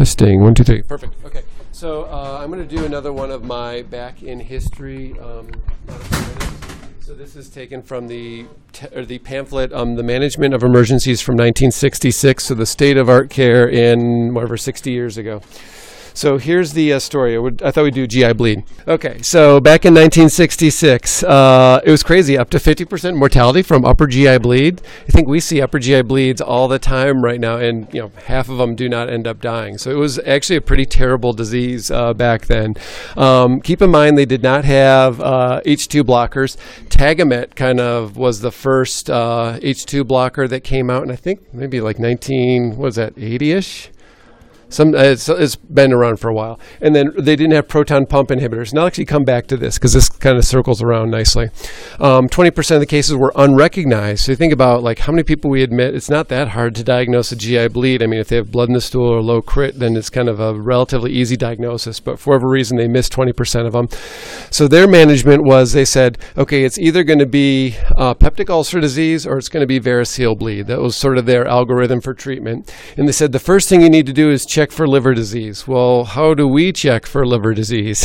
Testing. One, two, three. Perfect. Okay. So uh, I'm going to do another one of my back in history. Um, so this is taken from the or the pamphlet, um, "The Management of Emergencies" from 1966. So the state of art care in whatever 60 years ago. So here's the uh, story. I, would, I thought we'd do GI bleed. Okay, so back in 1966, uh, it was crazy. Up to 50% mortality from upper GI bleed. I think we see upper GI bleeds all the time right now, and you know half of them do not end up dying. So it was actually a pretty terrible disease uh, back then. Um, keep in mind they did not have uh, H2 blockers. Tagamet kind of was the first uh, H2 blocker that came out, and I think maybe like 19 what was that 80ish. Some uh, it's, it's been around for a while, and then they didn't have proton pump inhibitors. Now, I'll actually come back to this because this kind of circles around nicely. Um, Twenty percent of the cases were unrecognized. So you think about like how many people we admit. It's not that hard to diagnose a GI bleed. I mean, if they have blood in the stool or low crit, then it's kind of a relatively easy diagnosis. But for whatever reason, they missed twenty percent of them. So their management was they said, okay, it's either going to be uh, peptic ulcer disease or it's going to be variceal bleed. That was sort of their algorithm for treatment. And they said the first thing you need to do is check for liver disease. Well, how do we check for liver disease?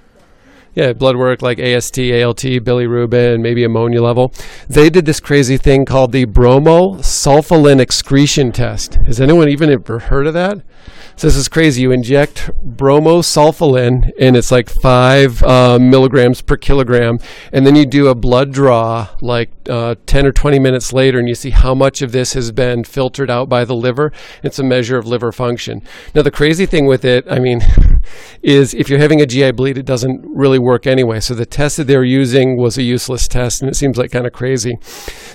yeah, blood work like AST, ALT, bilirubin, maybe ammonia level. They did this crazy thing called the bromosulfolin excretion test. Has anyone even ever heard of that? So this is crazy. You inject bromosulfolin, and it's like five uh, milligrams per kilogram, and then you do a blood draw like uh, 10 or 20 minutes later, and you see how much of this has been filtered out by the liver. It's a measure of liver function. Now, the crazy thing with it, I mean, is if you're having a GI bleed, it doesn't really work anyway. So the test that they were using was a useless test, and it seems like kind of crazy.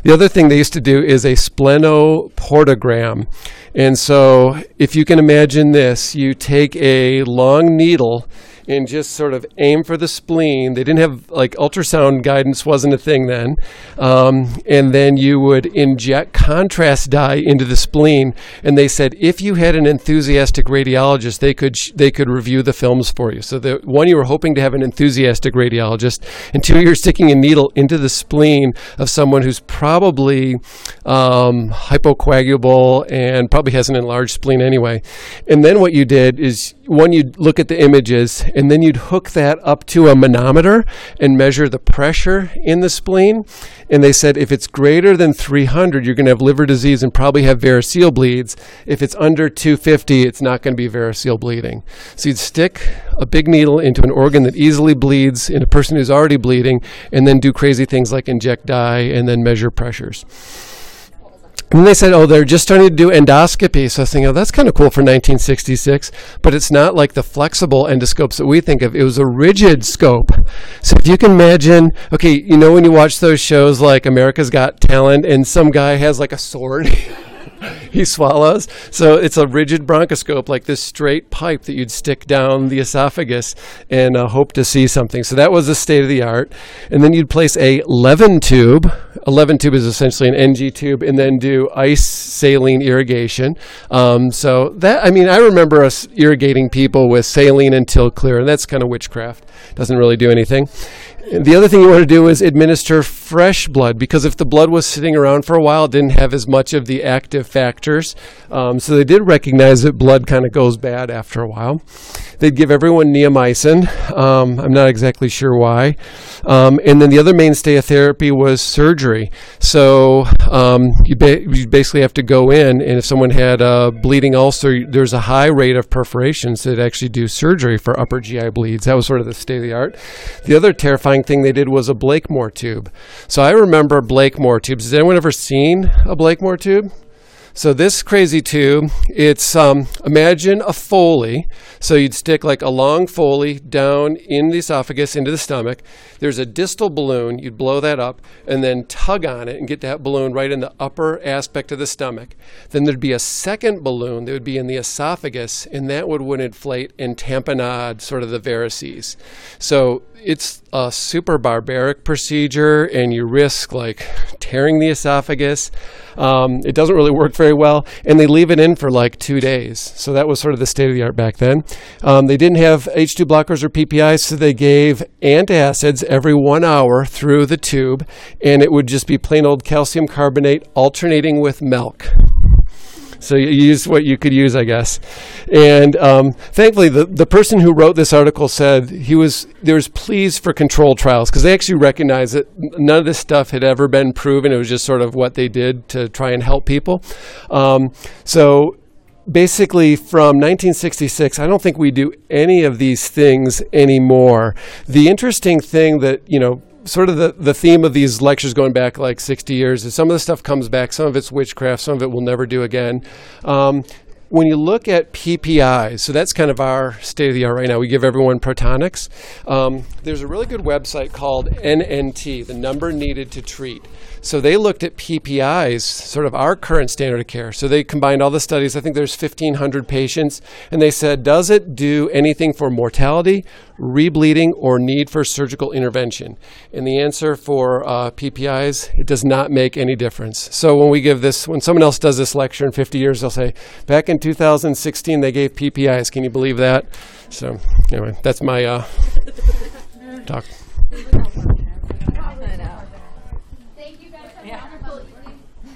The other thing they used to do is a splenoportogram. And so, if you can imagine this, you take a long needle and just sort of aim for the spleen. They didn't have like ultrasound guidance wasn't a thing then, um, and then you would inject contrast dye into the spleen. And they said if you had an enthusiastic radiologist, they could sh- they could review the films for you. So the one you were hoping to have an enthusiastic radiologist, and two you're sticking a needle into the spleen of someone who's probably um, hypocoagulable and probably has an enlarged spleen anyway. And then what you did is one you'd look at the images and then you'd hook that up to a manometer and measure the pressure in the spleen. And they said if it's greater than 300, you're going to have liver disease and probably have variceal bleeds. If it's under 250, it's not going to be variceal bleeding. So you'd stick a big needle into an organ that easily bleeds in a person who's already bleeding, and then do crazy things like inject dye and then measure pressures. And they said, oh, they're just starting to do endoscopy. So I was thinking, oh, that's kind of cool for 1966, but it's not like the flexible endoscopes that we think of. It was a rigid scope. So if you can imagine, okay, you know, when you watch those shows like America's Got Talent and some guy has like a sword. he swallows. So it's a rigid bronchoscope, like this straight pipe that you'd stick down the esophagus and uh, hope to see something. So that was the state of the art. And then you'd place a Levin tube. A Levin tube is essentially an NG tube, and then do ice saline irrigation. Um, so that, I mean, I remember us irrigating people with saline until clear, and that's kind of witchcraft. Doesn't really do anything. The other thing you want to do is administer fresh blood because if the blood was sitting around for a while, it didn't have as much of the active factors. Um, so they did recognize that blood kind of goes bad after a while. They'd give everyone neomycin. Um, I'm not exactly sure why. Um, and then the other mainstay of therapy was surgery. So um, you, ba- you basically have to go in, and if someone had a bleeding ulcer, there's a high rate of perforations that actually do surgery for upper GI bleeds. That was sort of the state of the art. The other terrifying thing they did was a Blakemore tube. So I remember Blakemore tubes. Has anyone ever seen a Blakemore tube? So this crazy tube, it's um, imagine a Foley. So you'd stick like a long Foley down in the esophagus into the stomach. There's a distal balloon. You'd blow that up and then tug on it and get that balloon right in the upper aspect of the stomach. Then there'd be a second balloon that would be in the esophagus, and that would would inflate and tamponade sort of the varices. So it's a super barbaric procedure, and you risk like tearing the esophagus. Um, it doesn't really work very well, and they leave it in for like two days. So that was sort of the state of the art back then. Um, they didn't have H2 blockers or PPIs, so they gave antacids every one hour through the tube, and it would just be plain old calcium carbonate alternating with milk. So you use what you could use, I guess. And um, thankfully, the, the person who wrote this article said he was there was pleased for control trials because they actually recognized that none of this stuff had ever been proven. It was just sort of what they did to try and help people. Um, so basically from 1966 i don't think we do any of these things anymore the interesting thing that you know sort of the, the theme of these lectures going back like 60 years is some of the stuff comes back. Some of it's witchcraft. Some of it we'll never do again. Um, when you look at PPIs, so that's kind of our state of the art right now. We give everyone Protonix. Um, there's a really good website called NNT, the number needed to treat. So they looked at PPIs, sort of our current standard of care. So they combined all the studies. I think there's 1,500 patients, and they said, does it do anything for mortality, rebleeding, or need for surgical intervention? And the answer for uh, PPIs, it does not make any difference. So when we give this, when someone else does this lecture in 50 years, they'll say, back in 2016 they gave PPIs. Can you believe that? So anyway, that's my uh, talk.